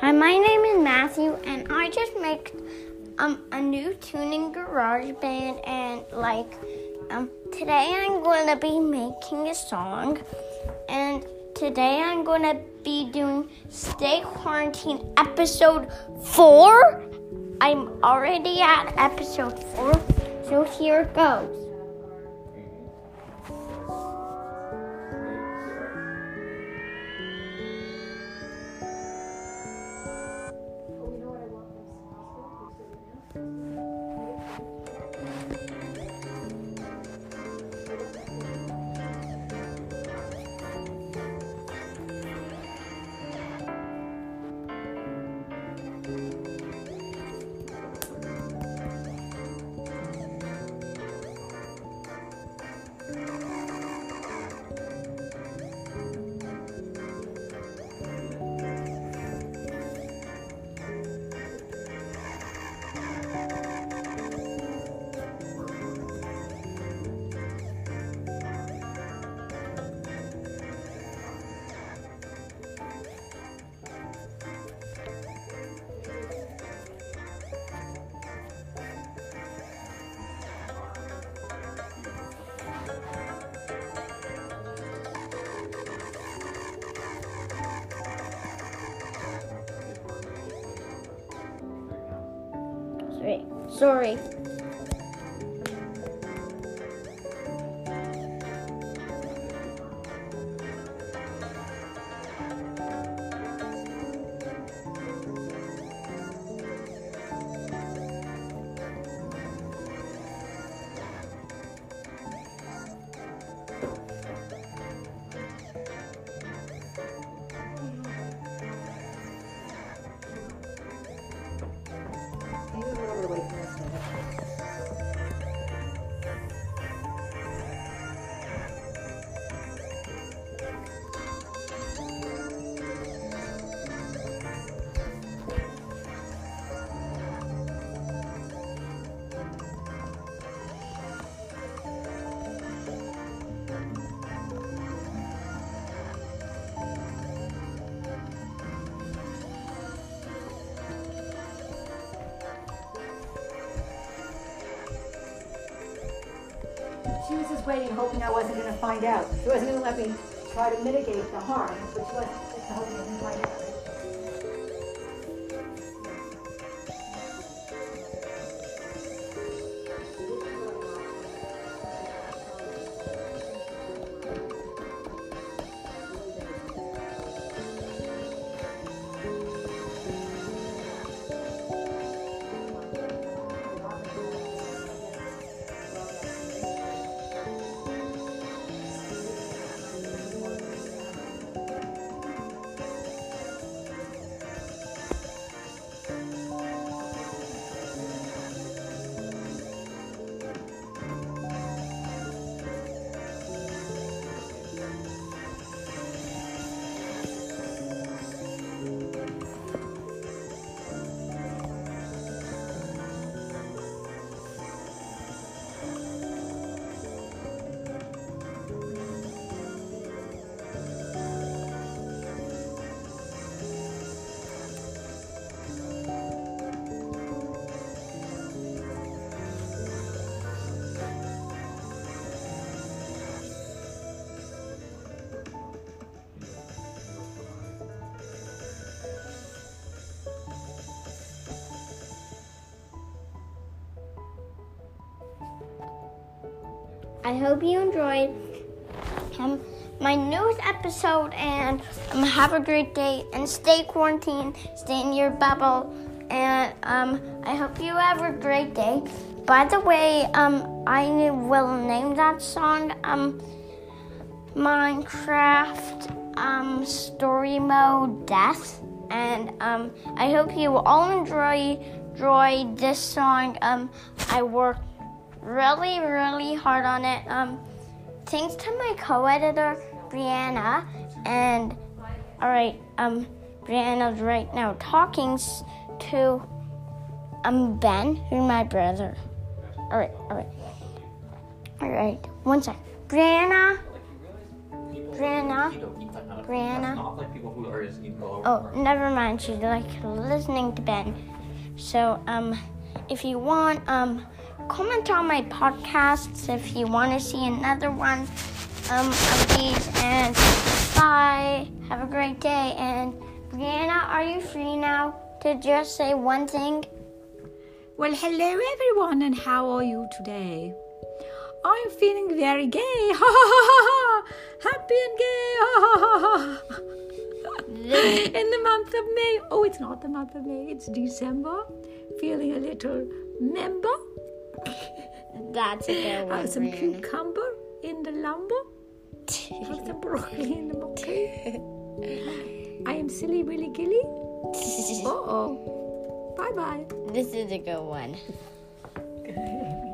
Hi, my name is Matthew, and I just make um a new tuning garage band, and like um today I'm going to be making a song, and today I'm going to be doing Stay Quarantine episode four. I'm already at episode four, so here it goes. Sorry. Was just waiting, hoping I wasn't gonna find out. She wasn't gonna let me try to mitigate the harm, but she I hope you enjoyed um, my newest episode and um, have a great day and stay quarantined, stay in your bubble, and um, I hope you have a great day. By the way, um, I will name that song um, Minecraft um, Story Mode Death, and um, I hope you all enjoy enjoy this song. Um, I worked really, really hard on it. Um, thanks to my co-editor Brianna, and all right, um, Brianna's right now talking to um Ben, who's my brother. All right, all right, all right. One sec, Brianna. Brianna. Brianna. Brianna. Not like people who are just emo. Oh, never mind. She's like listening to Ben. So, um, if you want, um, comment on my podcasts if you want to see another one um, of these. And bye. Have a great day. And Brianna, are you free now to just say one thing? Well, hello everyone, and how are you today? I'm feeling very gay. Ha ha ha ha ha! Happy and gay. Ha ha ha ha. In the month of May. Oh, it's not the month of May. It's December. Feeling a little member. That's a good one. Have some Brianna. cucumber in the lumber. Have some broccoli in the monkey. I am silly willy gilly. Uh oh. Bye bye. this is a good one.